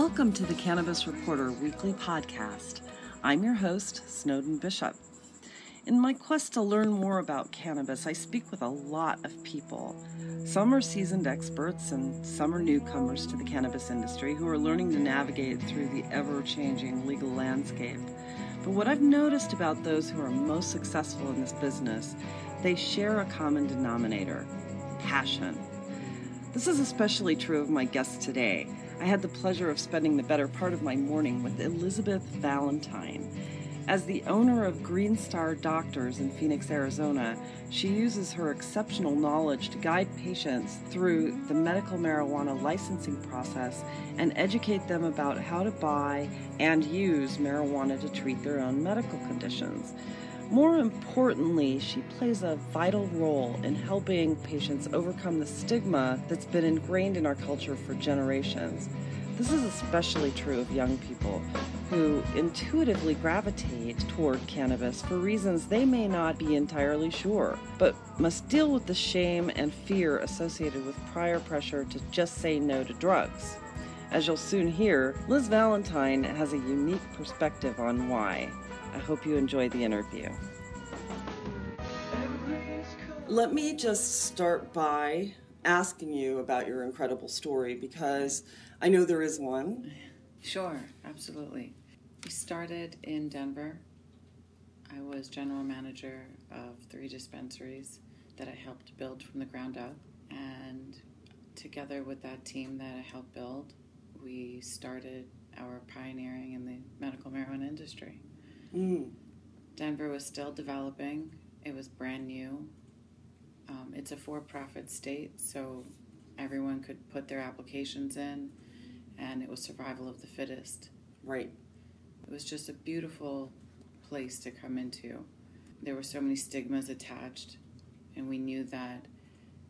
Welcome to the Cannabis Reporter weekly podcast. I'm your host, Snowden Bishop. In my quest to learn more about cannabis, I speak with a lot of people. Some are seasoned experts, and some are newcomers to the cannabis industry who are learning to navigate through the ever changing legal landscape. But what I've noticed about those who are most successful in this business, they share a common denominator passion. This is especially true of my guest today. I had the pleasure of spending the better part of my morning with Elizabeth Valentine. As the owner of Green Star Doctors in Phoenix, Arizona, she uses her exceptional knowledge to guide patients through the medical marijuana licensing process and educate them about how to buy and use marijuana to treat their own medical conditions. More importantly, she plays a vital role in helping patients overcome the stigma that's been ingrained in our culture for generations. This is especially true of young people who intuitively gravitate toward cannabis for reasons they may not be entirely sure, but must deal with the shame and fear associated with prior pressure to just say no to drugs. As you'll soon hear, Liz Valentine has a unique perspective on why. I hope you enjoy the interview. Let me just start by asking you about your incredible story because I know there is one. Sure, absolutely. We started in Denver. I was general manager of three dispensaries that I helped build from the ground up. And together with that team that I helped build, we started our pioneering in the medical marijuana industry. Mm. Denver was still developing, it was brand new. Um, it's a for profit state, so everyone could put their applications in, and it was survival of the fittest. Right. It was just a beautiful place to come into. There were so many stigmas attached, and we knew that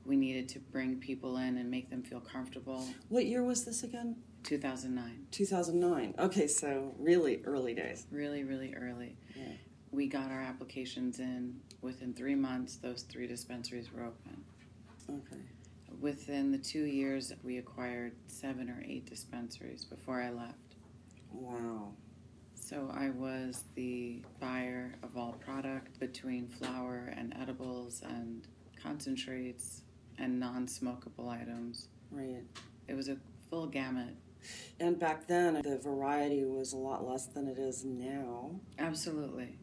we needed to bring people in and make them feel comfortable. What year was this again? 2009. 2009. Okay, so really early days. Really, really early. Yeah. We got our applications in. Within three months, those three dispensaries were open. Okay. Within the two years, we acquired seven or eight dispensaries before I left. Wow. So I was the buyer of all product between flower and edibles and concentrates and non smokable items. Right. It was a full gamut. And back then, the variety was a lot less than it is now. Absolutely.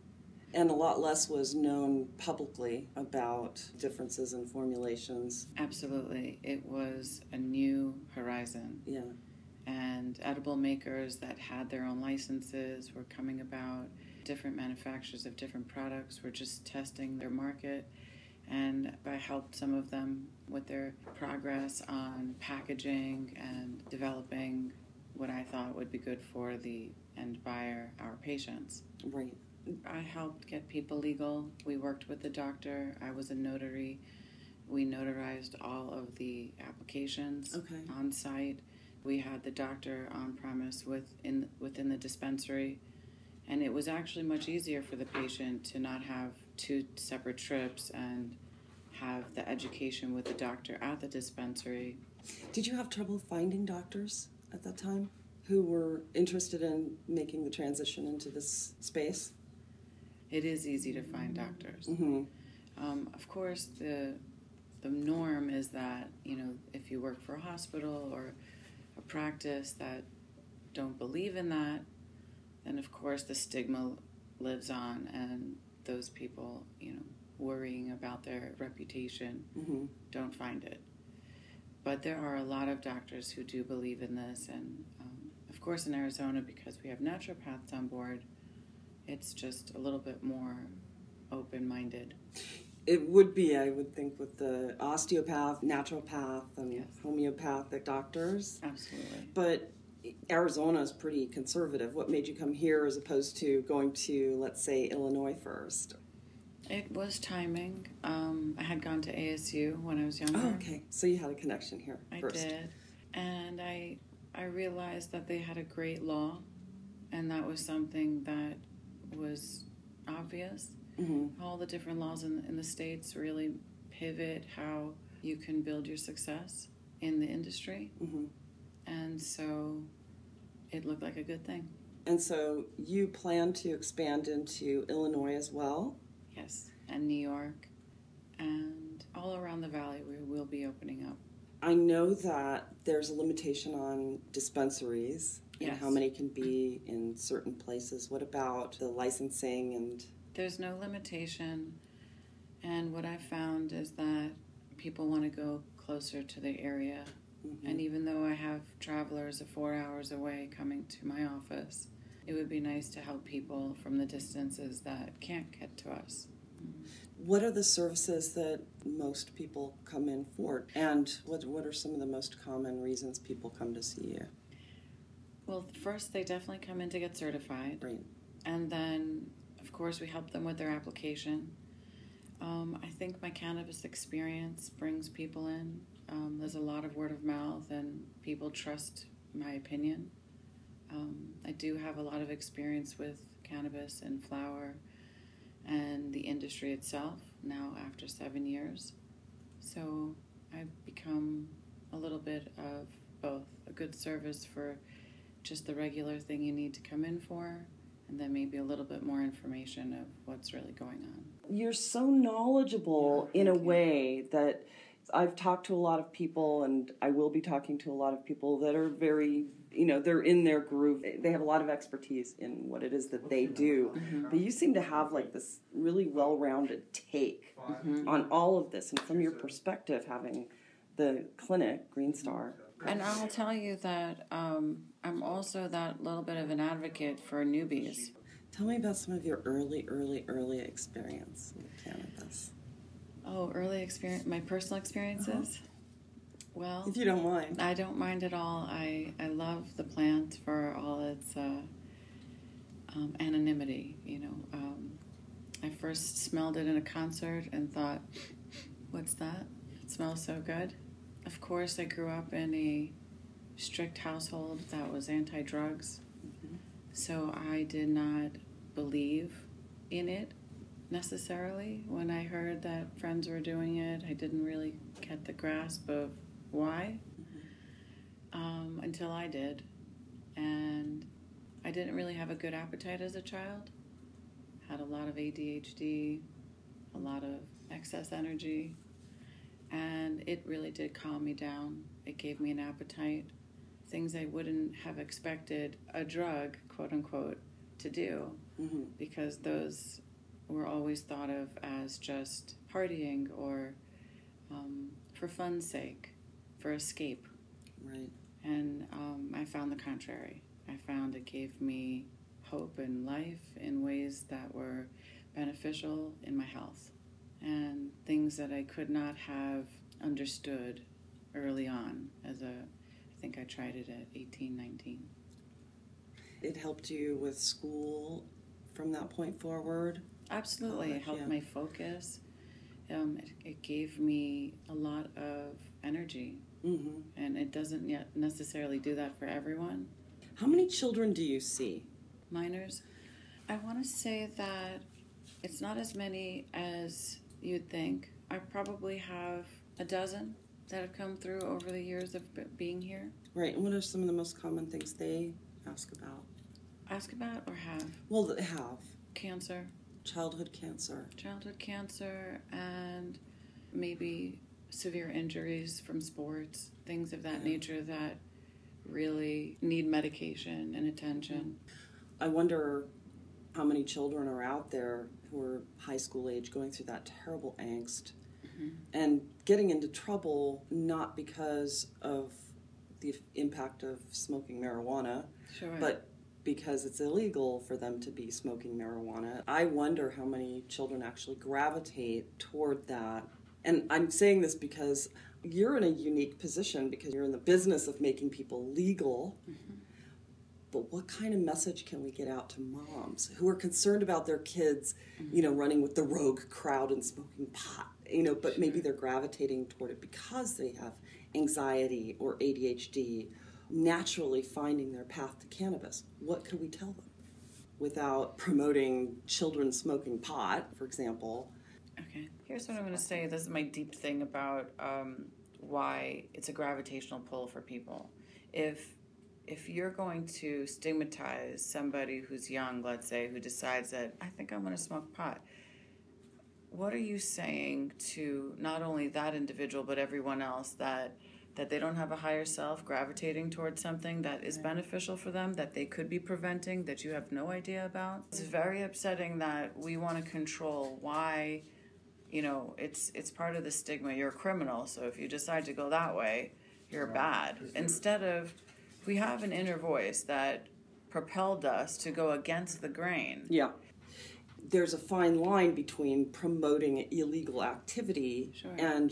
And a lot less was known publicly about differences in formulations. Absolutely. It was a new horizon. Yeah. And edible makers that had their own licenses were coming about. Different manufacturers of different products were just testing their market. And I helped some of them with their progress on packaging and developing what I thought would be good for the end buyer, our patients. Right. I helped get people legal. We worked with the doctor. I was a notary. We notarized all of the applications Okay. on site. We had the doctor on premise within within the dispensary, and it was actually much easier for the patient to not have two separate trips and have the education with the doctor at the dispensary. Did you have trouble finding doctors at that time who were interested in making the transition into this space? It is easy to find doctors. Mm-hmm. Um, of course, the the norm is that you know if you work for a hospital or a practice that don't believe in that, then of course the stigma lives on, and those people, you know, worrying about their reputation, Mm-hmm. don't find it. But there are a lot of doctors who do believe in this, and um, of course in Arizona because we have naturopaths on board, it's just a little bit more open-minded. It would be, I would think, with the osteopath, naturopath, and Yes. homeopathic doctors. Absolutely. But Arizona is pretty conservative. What made you come here as opposed to going to, let's say, Illinois first? It was timing. Um, I had gone to ASU when I was younger. Oh, okay. So you had a connection here I first. did, and I I realized that they had a great law, and that was something that was obvious. Mm-hmm. All the different laws in in the states really pivot how you can build your success in the industry, Mm-hmm. and so it looked like a good thing. And so you plan to expand into Illinois as well? Yes, and New York, and all around the valley we will be opening up. I know that there's a limitation on dispensaries and Yes. how many can be in certain places. What about the licensing and There's no limitation, and what I've found is that people want to go closer to the area. Mhm. And even though I have travelers of four hours away coming to my office, it would be nice to help people from the distances that can't get to us. what are the services that most people come in for? And what what are some of the most common reasons people come to see you? Well, first, they definitely come in to get certified. Right. And then, of course, we help them with their application. Um, I think my cannabis experience brings people in. Um, there's a lot of word of mouth, and people trust my opinion. Um, I do have a lot of experience with cannabis and flower and the industry itself now after seven years. So I've become a little bit of both a good service for just the regular thing you need to come in for, and then maybe a little bit more information of what's really going on. You're so knowledgeable Yeah, in a you. way that I've talked to a lot of people, and I will be talking to a lot of people that are very, you know, they're in their groove. They have a lot of expertise in what it is that they do. Mm-hmm. But you seem to have like this really well rounded take mm-hmm. on all of this. And from your perspective, having the clinic, Green mm-hmm. Star, And I'll tell you that um, I'm also that little bit of an advocate for newbies. tell me about some of your early, early, early experience with cannabis. Oh, early experience, my personal experiences. Well, If you don't mind. I don't mind at all. I, I love the plant for all its uh, um, anonymity. You know, um, I first smelled it in a concert and thought, "What's that? It smells so good." Of course, I grew up in a strict household that was anti-drugs, so I did not believe in it necessarily. When I heard that friends were doing it, I didn't really get the grasp of why um, until I did. And I didn't really have a good appetite as a child. Had a lot of ADHD, a lot of excess energy, and it really did calm me down. It gave me an appetite, things I wouldn't have expected a drug, quote unquote, to do, hmm because those were always thought of as just partying or um, for fun's sake, for escape. Right. And um, I found the contrary. I found it gave me hope in life in ways that were beneficial in my health and things that I could not have understood early on as a I think I tried it at 18, 19. It helped you with school from that point forward. Absolutely. Oh, It helped yeah. my focus. Um, it, it gave me a lot of energy, hmm and it doesn't yet necessarily do that for everyone. How many children do you see? minors. I want to say that it's not as many as you'd think. I probably have a dozen that have come through over the years of being here. Right. And what are some of the most common things they ask about? Ask about or have Well, they have cancer, childhood cancer. childhood cancer, and maybe severe injuries from sports, things of that Yeah. nature that really need medication and attention. I wonder how many children are out there who are high school age going through that terrible angst Mhm. and getting into trouble not because of the impact of smoking marijuana, Sure. but because it's illegal for them to be smoking marijuana. I wonder how many children actually gravitate toward that. And I'm saying this because you're in a unique position because you're in the business of making people legal. Mm-hmm. But what kind of message can we get out to moms who are concerned about their kids, mm-hmm. you know, running with the rogue crowd and smoking pot, you know, but maybe they're gravitating toward it because they have anxiety or ADHD, naturally finding their path to cannabis? What could we tell them without promoting children smoking pot, for example? Okay. Here's what I'm going to say. This is my deep thing about um, why it's a gravitational pull for people. If if you're going to stigmatize somebody who's young, let's say, who decides that I think I'm going to smoke pot, what are you saying to not only that individual but everyone else that that they don't have a higher self gravitating towards something that is beneficial for them that they could be preventing that you have no idea about it's very upsetting that we want to control why you know it's it's part of the stigma you're a criminal so if you decide to go that way you're bad instead of we have an inner voice that propelled us to go against the grain Yeah. There's a fine line between promoting illegal activity Sure. and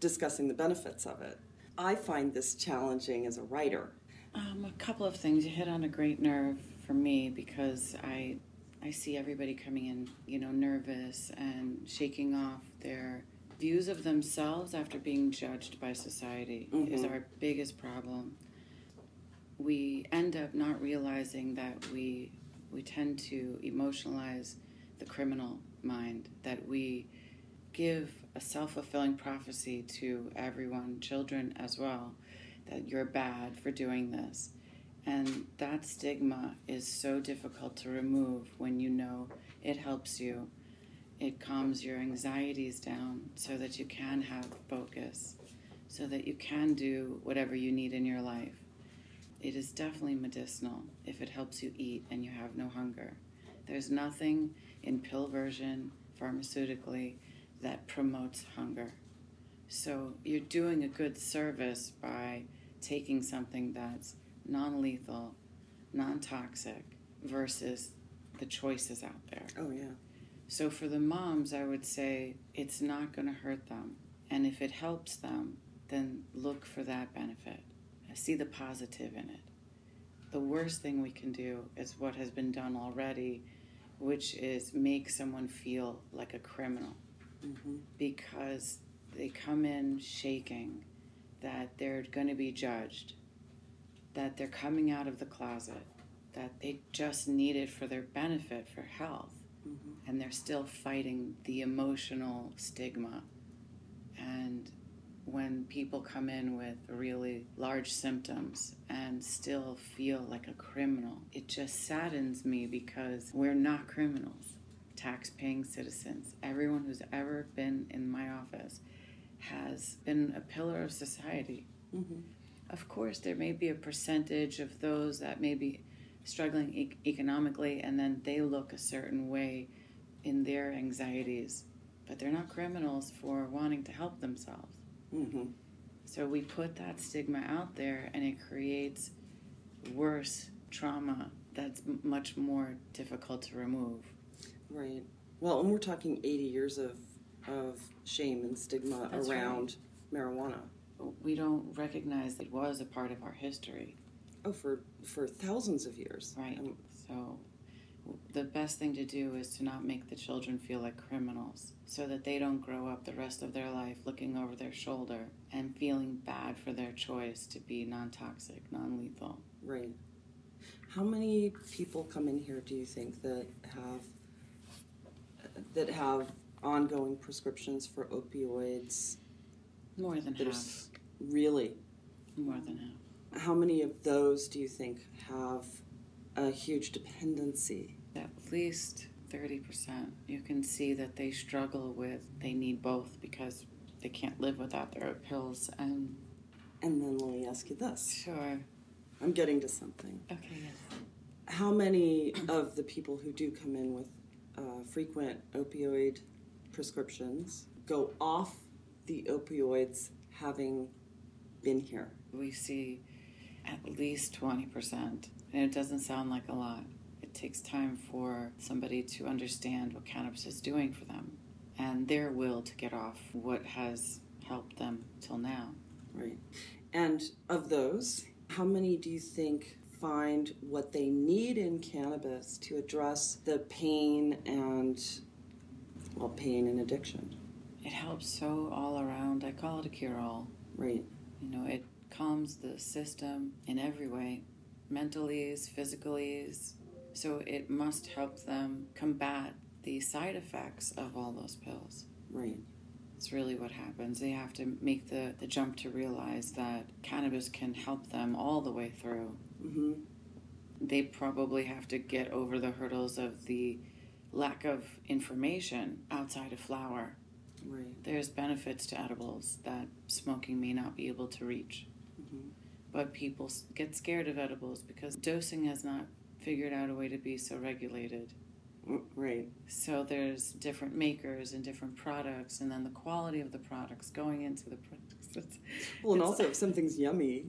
discussing the benefits of it. I find this challenging as a writer. Um, a couple of things. You hit on a great nerve for me because I, I see everybody coming in, you know, nervous and shaking off their views of themselves after being judged by society is Mhm. our biggest problem. We end up not realizing that we we tend to emotionalize the criminal mind that we give a self-fulfilling prophecy to everyone children as well that you're bad for doing this. And that stigma is so difficult to remove when you know it helps you. It calms your anxieties down so that you can have focus so that you can do whatever you need in your life. It is definitely medicinal if it helps you eat and you have no hunger. There's nothing in pill version pharmaceutically that promotes hunger. So you're doing a good service by taking something that's non lethal, non toxic, versus the choices out there. Oh, yeah. So for the moms, I would say it's not going to hurt them. And if it helps them, then look for that benefit. See the positive in it. The worst thing we can do is what has been done already, which is make someone feel like a criminal hmm because they come in shaking that they're going to be judged, that they're coming out of the closet, that they just need it for their benefit, for health, hmm and they're still fighting the emotional stigma. And when people come in with really large symptoms and still feel like a criminal, it just saddens me because we're not criminals tax paying citizens. Everyone who's ever been in my office has been a pillar of society. hmm Of course, there may be a percentage of those that may be struggling e- economically and then they look a certain way in their anxieties, but they're not criminals for wanting to help themselves. hmm So we put that stigma out there and it creates worse trauma that's m- much more difficult to remove. Right. Well, and we're talking 80 years of, of shame and stigma That's around marijuana. We don't recognize it was a part of our history. Oh, for, for thousands of years. Right. Um, So the best thing to do is to not make the children feel like criminals so that they don't grow up the rest of their life looking over their shoulder and feeling bad for their choice to be non toxic, non lethal. right. How many people come in here do you think that have that have ongoing prescriptions for opioids? More than that half. Really? More than half. How many of those do you think have a huge dependency? At least 30%. You can see that they struggle with, they need both because they can't live without their pills. And And then let me ask you this. sure. I'm getting to something. Okay, yes. How many of the people who do come in with uh, frequent opioid prescriptions go off the opioids having been here? we see at least 20%. And it doesn't sound like a lot. It takes time for somebody to understand what cannabis is doing for them and their will to get off what has helped them till now. Right. And of those, how many do you think find what they need in cannabis to address the pain and, well, pain and addiction? It helps so all around. I call it a cure all. Right. You know, it calms the system in every way mentally, physically. So it must help them combat the side effects of all those pills. Right. It's really what happens. They have to make the, the jump to realize that cannabis can help them all the way through. Mm-hmm. They probably have to get over the hurdles of the lack of information outside of flower. Right. There's benefits to edibles that smoking may not be able to reach. Mm-hmm. But people get scared of edibles because dosing has not figured out a way to be so regulated. Right. So there's different makers and different products, and then the quality of the products going into the products. It's, Well, and also if something's yummy,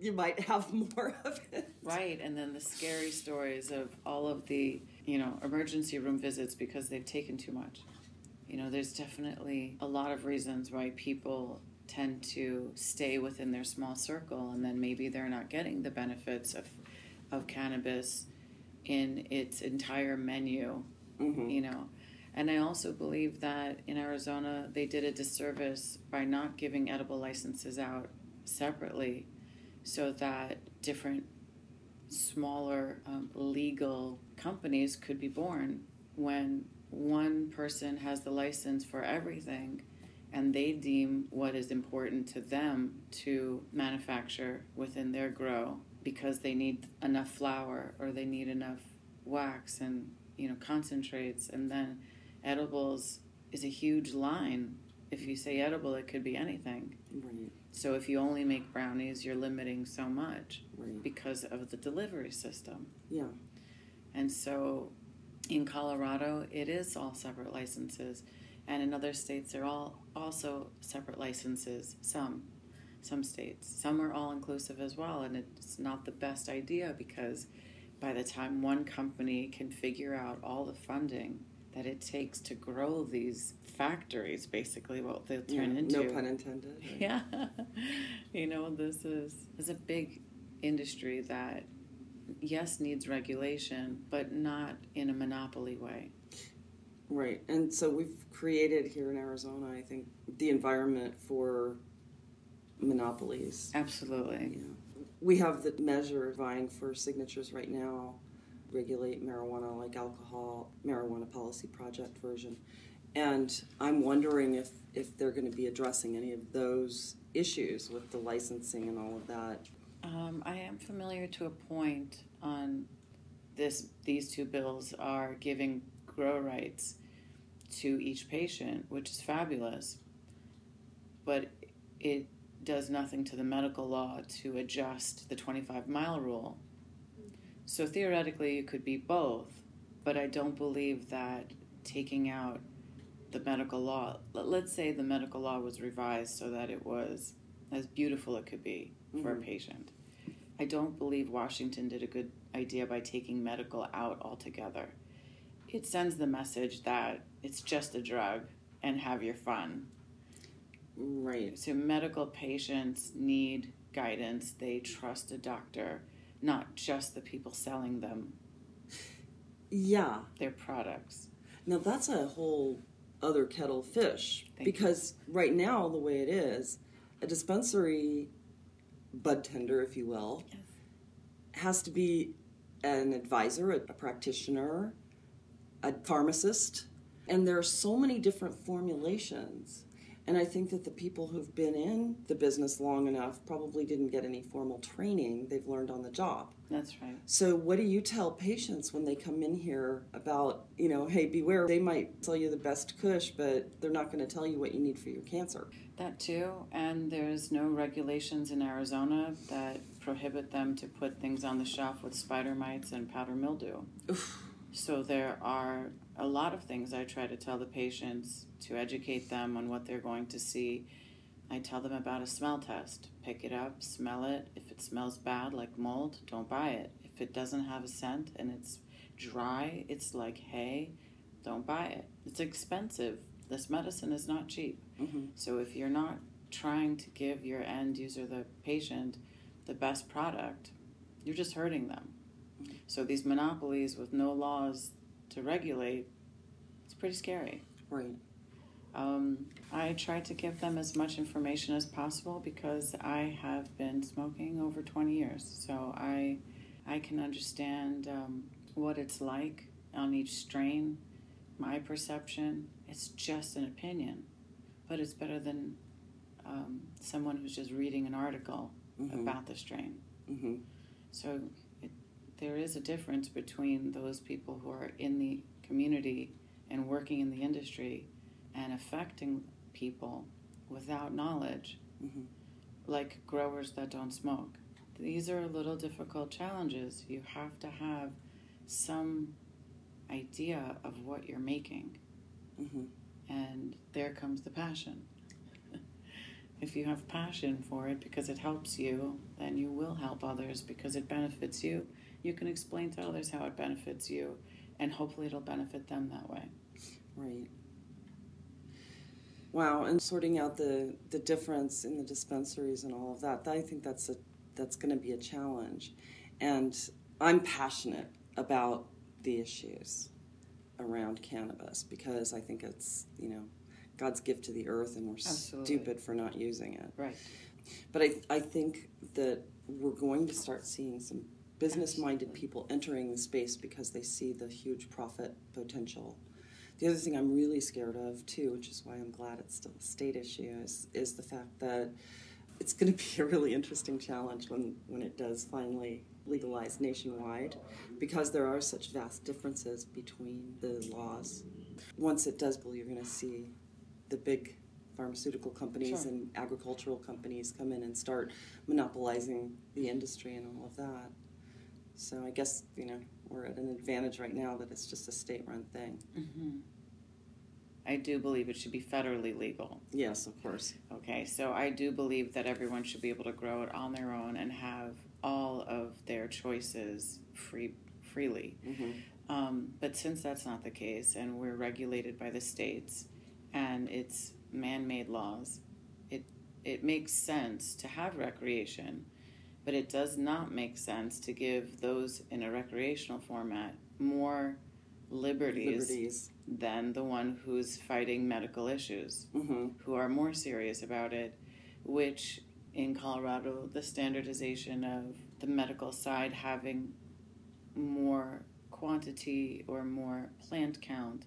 you might have more of it. right, and then the scary stories of all of the you know emergency room visits because they've taken too much. You know, there's definitely a lot of reasons why people tend to stay within their small circle, and then maybe they're not getting the benefits of of cannabis in its entire menu Mm-hmm. you know. And I also believe that in Arizona, they did a disservice by not giving edible licenses out separately so that different smaller um, legal companies could be born when one person has the license for everything and they deem what is important to them to manufacture within their grow because they need enough flower or they need enough wax and you know concentrates. And then edibles is a huge line if you say edible it could be anything Right. so if you only make brownies you're limiting so much Right. because of the delivery system Yeah. and so in Colorado, it is all separate licenses. And in other states, they're all also separate licenses. Some, some states. Some are all inclusive as well. And it's not the best idea because by the time one company can figure out all the funding that it takes to grow these factories, basically what they'll turn yeah. into. No pun intended. right? Yeah. you know, this is is a big industry that yes needs regulation, but not in a monopoly way. Right. And so we've created here in Arizona, I think, the environment for monopolies. Absolutely. Yeah. We have the measure vying for signatures right now, regulate marijuana like alcohol, marijuana policy project version. And I'm wondering if, if they're going to be addressing any of those issues with the licensing and all of that. Um, I am familiar to a point on this. These two bills are giving grow rights to each patient, which is fabulous. But it does nothing to the medical law to adjust the 25 mile rule. So theoretically, it could be both, but I don't believe that taking out the medical law, let- let's say the medical law was revised so that it was as beautiful it could be for a Mhm. patient. I don't believe Washington did a good idea by taking medical out altogether. It sends the message that it's just a drug and have your fun. Right. So medical patients need guidance. They trust a doctor, not just the people selling them Yeah. their products. Now that's a whole other kettle of fish Thank you. because right now the way it is, a dispensary bud tender, if you will, Yes. has to be an advisor, a, a practitioner, a pharmacist, and there are so many different formulations. And I think that the people who've been in the business long enough probably didn't get any formal training. They've learned on the job. That's right. So, what do you tell patients when they come in here about, you know, hey, beware, they might sell you the best kush, but they're not going to tell you what you need for your cancer? That too, and there's no regulations in Arizona that prohibit them to put things on the shelf with spider mites and powder mildew. Oof. So there are a lot of things I try to tell the patients to educate them on what they're going to see. I tell them about a smell test. Pick it up, smell it. If it smells bad, like mold, don't buy it. If it doesn't have a scent and it's dry, it's like hay, don't buy it. It's expensive. This medicine is not cheap. Mhm. So if you're not trying to give your end user, the patient, the best product, you're just hurting them. So these monopolies with no laws to regulate, it's pretty scary. Right. Um, I try to give them as much information as possible because I have been smoking over 20 years. So I, I can understand um, what it's like on each strain. My perception, it's just an opinion. but it's better than um, someone who's just reading an article Mhm. about the strain. hmm So there is a difference between those people who are in the community and working in the industry and affecting people without knowledge, hmm like growers that don't smoke. These are little difficult challenges. You have to have some idea of what you're making, hmm and there comes the passion. if you have passion for it because it helps you, then you will help others because it benefits you. You can explain to others how it benefits you, and hopefully it'll benefit them that way. Right. Wow, and sorting out the the difference in the dispensaries and all of that, I think that's a that's going to be a challenge. And I'm passionate about the issues around cannabis because I think it's, you know, God's gift to the earth and we're Absolutely. stupid for not using it. Right. But I, I think that we're going to start seeing some business minded people entering the space because they see the huge profit potential. The other thing I'm really scared of, too, which is why I'm glad it's still a state issue, is, is the fact that it's going to be a really interesting challenge when, when it does finally legalize nationwide because there are such vast differences between the laws. Once it does, Bill, you're going to see the big pharmaceutical companies Sure. and agricultural companies come in and start monopolizing the industry and all of that. So I guess, you know, we're at an advantage right now that it's just a state run thing. hmm I do believe it should be federally legal. Yes, of course. Okay, so I do believe that everyone should be able to grow it on their own and have all of their choices free freely. hmm Um, but since that's not the case, and we're regulated by the states, and it's man-made laws, it it makes sense to have recreation, but it does not make sense to give those in a recreational format more liberties, Liberties. than the one who's fighting medical issues hmm who are more serious about it, which in Colorado, the standardization of the medical side having more quantity or more plant count,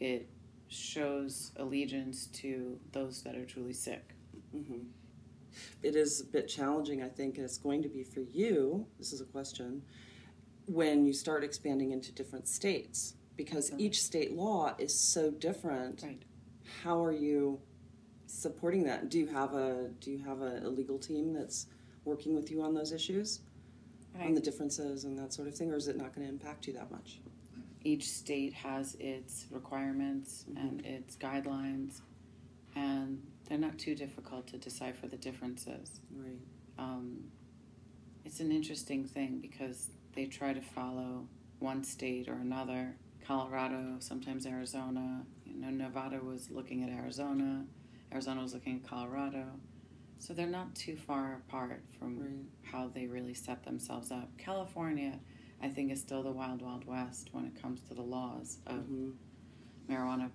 it shows allegiance to those that are truly sick. hmm It is a bit challenging, I think, and it's going to be for you. This is a question when you start expanding into different states because each state law is so different. Right. How are you supporting that? Do you have a do you have a, a legal team that's working with you on those issues, on the differences and that sort of thing, or is it not going to impact you that much? Each state has its requirements Mhm. and its guidelines, and they're not too difficult to decipher the differences. Right. um, it's an interesting thing because they try to follow one state or another. Colorado, sometimes Arizona. You know, Nevada was looking at Arizona. Arizona was looking at Colorado. So they're not too far apart from Right. how they really set themselves up. California, I think, is still the wild, wild west when it comes to the laws of hmm marijuana.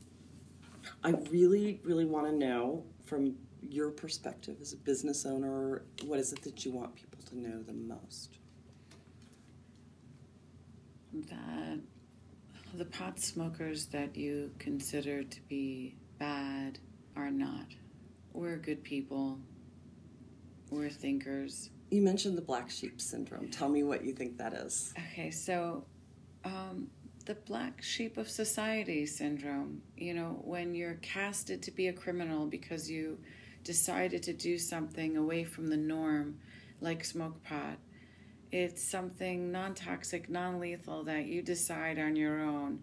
I really, really want to know from your perspective as a business owner, what is it that you want people to know the most? that the pot smokers that you consider to be bad are not. We're good people. We're thinkers. You mentioned the black sheep syndrome. Tell me what you think that is. Okay, so um, the black sheep of society syndrome, you know, when you're casted to be a criminal because you decided to do something away from the norm, like smoke pot, it's something non toxic, non lethal that you decide on your own.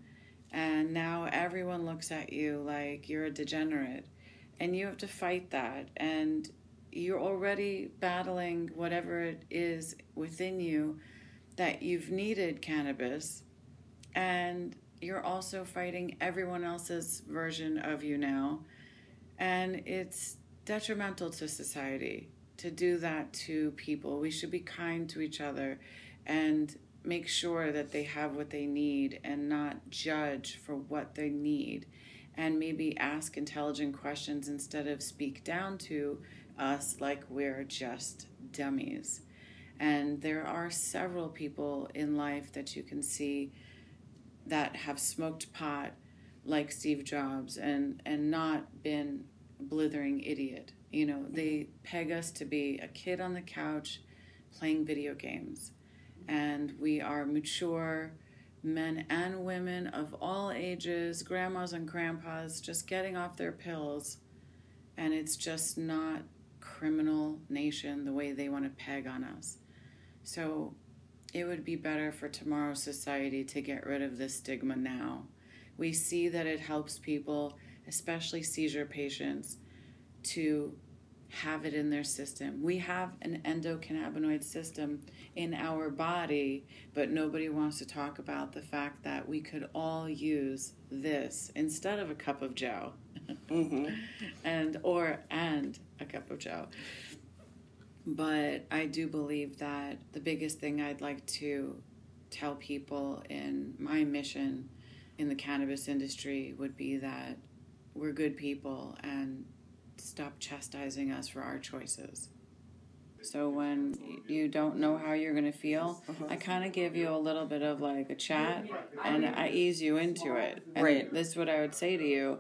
And now everyone looks at you like you're a degenerate. And you have to fight that. And you're already battling whatever it is within you that you've needed cannabis. And you're also fighting everyone else's version of you now. And it's detrimental to society to do that to people. We should be kind to each other and make sure that they have what they need and not judge for what they need. And maybe ask intelligent questions instead of speak down to us like we're just dummies. And there are several people in life that you can see that have smoked pot like Steve Jobs and, and not been a blithering idiot. You know, mm-hmm. they peg us to be a kid on the couch playing video games. And we are mature men and women of all ages, grandmas and grandpas, just getting off their pills. And it's just not criminal nation the way they want to peg on us. So it would be better for tomorrow's society to get rid of this stigma now. We see that it helps people, especially seizure patients, to have it in their system. We have an endocannabinoid system in our body, but nobody wants to talk about the fact that we could all use this instead of a cup of joe. Mm-hmm. and or and a cup of joe. But I do believe that the biggest thing I'd like to tell people in my mission in the cannabis industry would be that we're good people and stop chastising us for our choices. So when you don't know how you're going to feel. I kind of give you a little bit of like a chat and I ease you into it. And right. This is what I would say to you.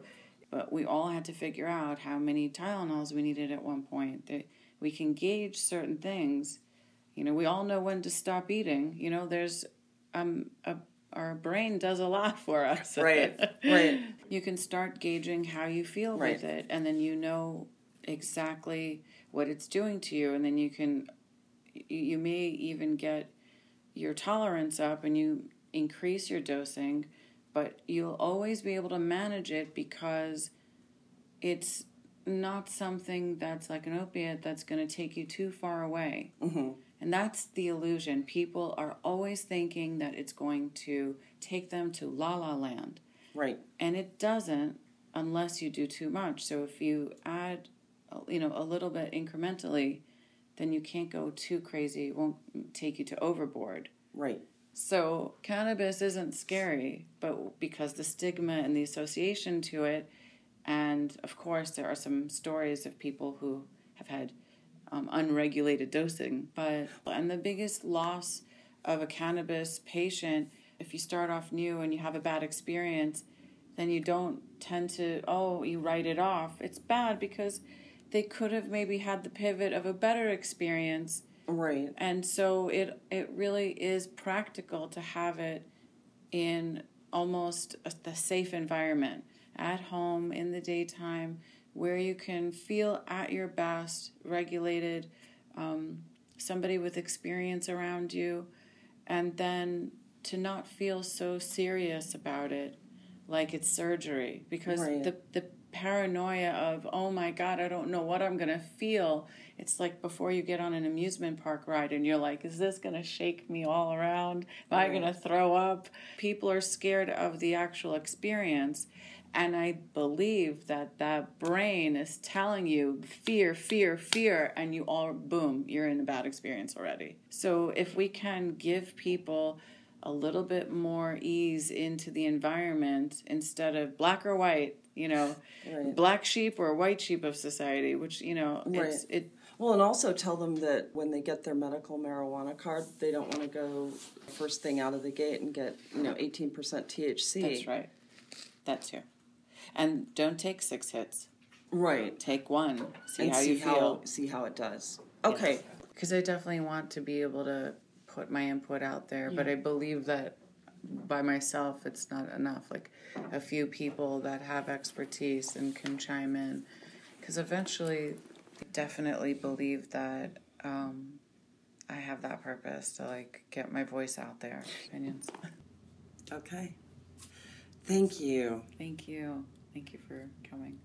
But we all had to figure out how many Tylenols we needed at one point. We can gauge certain things. You know, we all know when to stop eating. You know, there's um a our brain does a lot for us. Right. right. You can start gauging how you feel right. with it and then you know exactly what it's doing to you and then you can you may even get your tolerance up and you increase your dosing, but you'll always be able to manage it because it's not something that's like an opiate that's going to take you too far away. Mm-hmm. And that's the illusion. People are always thinking that it's going to take them to la la land. Right. And it doesn't unless you do too much. So if you add, you know, a little bit incrementally, then you can't go too crazy. It won't take you to overboard. Right. So cannabis isn't scary, but because the stigma and the association to it, and of course there are some stories of people who have had um, unregulated dosing. But and the biggest loss of a cannabis patient, if you start off new and you have a bad experience, then you don't tend to oh you write it off. It's bad because they could have maybe had the pivot of a better experience. Right. And so it it really is practical to have it in almost a, the safe environment at home in the daytime where you can feel at your best, regulated, um, somebody with experience around you, and then to not feel so serious about it, like it's surgery, because right. the the paranoia of oh my god, I don't know what I'm gonna feel. It's like before you get on an amusement park ride and you're like, is this gonna shake me all around? Am right. I gonna throw up? People are scared of the actual experience and I believe that that brain is telling you fear, fear, fear, and you all, boom, you're in a bad experience already. So if we can give people a little bit more ease into the environment instead of black or white, you know, right. black sheep or white sheep of society, which, you know, right. it's, it, well, and also tell them that when they get their medical marijuana card, they don't want to go first thing out of the gate and get, you know, 18% THC. That's right. That's true. And don't take six hits. Right. Take one. See and how see you how, feel. See how it does. Okay. Because yes. I definitely want to be able to put my input out there, yeah. but I believe that by myself it's not enough. Like a few people that have expertise and can chime in. Because eventually, definitely believe that um, I have that purpose to like get my voice out there. Opinions. Okay. Thank you. Thank you. Thank you for coming.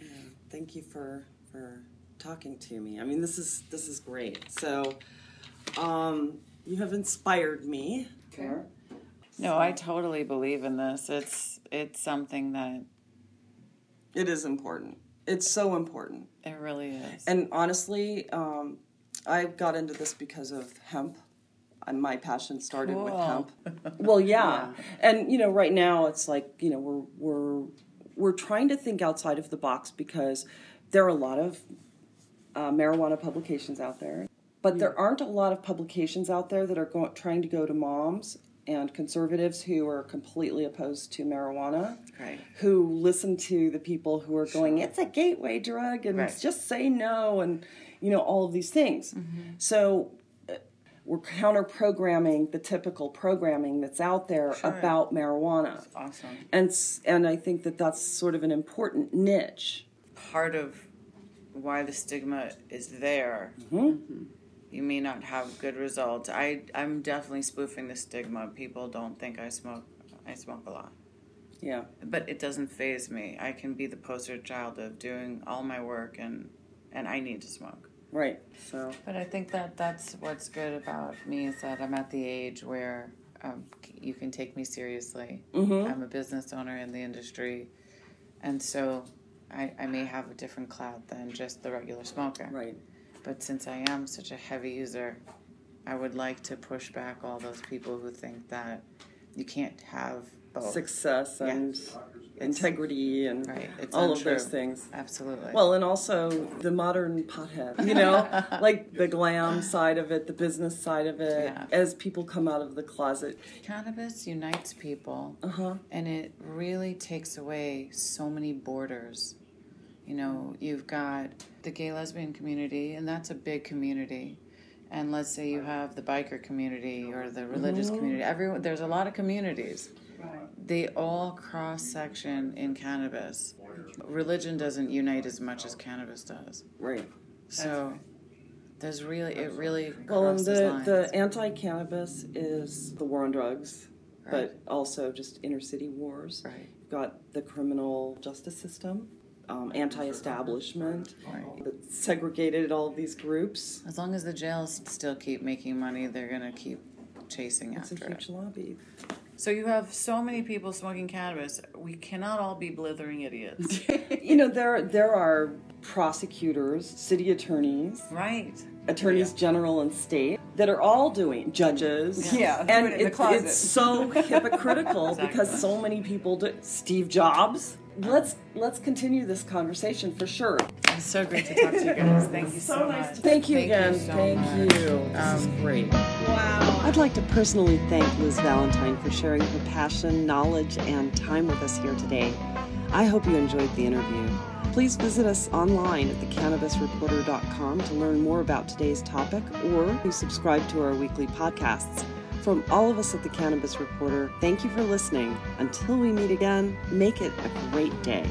Yeah, thank you for for talking to me. I mean, this is this is great. So, um, you have inspired me. Okay. No, I totally believe in this. It's it's something that it is important. It's so important. It really is. And honestly, um, I got into this because of hemp and my passion started cool. with hemp. well, yeah. yeah. And you know, right now it's like, you know, we're we're we're trying to think outside of the box because there are a lot of uh, marijuana publications out there, but there aren't a lot of publications out there that are going, trying to go to moms and conservatives who are completely opposed to marijuana, Right. who listen to the people who are going, it's a gateway drug and Right. just say no, and you know all of these things. So uh, we're counter programming the typical programming that's out there Sure. about marijuana, Awesome. and and I think that that's sort of an important niche. Part of why the stigma is there. Mm-hmm. You may not have good results. I I'm definitely spoofing the stigma. People don't think I smoke. I smoke a lot. Yeah, but it doesn't phase me. I can be the poster child of doing all my work and and I need to smoke. Right. So But I think that that's what's good about me is that I'm at the age where um, you can take me seriously. Mhm. I'm a business owner in the industry, and so I, I may have a different clout than just the regular smoker. right. But since I am such a heavy user, I would like to push back all those people who think that you can't have both. Success and integrity and Right, all of those things. Absolutely. Well, and also the modern pothead, you know, like the glam side of it, the business side of it, Yeah. as people come out of the closet. Cannabis unites people, Uh huh. and it really takes away so many borders. You know, you've got the gay lesbian community, and that's a big community. And let's say you have the biker community or the religious community. Everyone, there's a lot of communities. They all cross section in cannabis. Religion doesn't unite as much as cannabis does. Right. So there's really, it really Well, and the, lines. the anti cannabis is the war on drugs, Right. but also just inner city wars. right. You've got the criminal justice system, um, anti establishment, Right. that segregated all of these groups. As long as the jails still keep making money, they're gonna keep chasing It's a after it. huge lobby. So you have so many people smoking cannabis. We cannot all be blithering idiots, you know, there there are prosecutors, city attorneys, right? Attorneys general and state that are all doing judges. Yeah, do and it it- it's so hypocritical because so many people do. Steve Jobs. Let's let's continue this conversation for sure. It's so great to talk to you guys. Thank you so, much. Thank you again. so Thank much. you. This is Um, great. Wow. I'd like to personally thank Liz Valentine for sharing her passion, knowledge, and time with us here today. I hope you enjoyed the interview. Please visit us online at thecannabisreporter.com to learn more about today's topic or to subscribe to our weekly podcasts. From all of us at the Cannabis Reporter, thank you for listening. Until we meet again, make it a great day.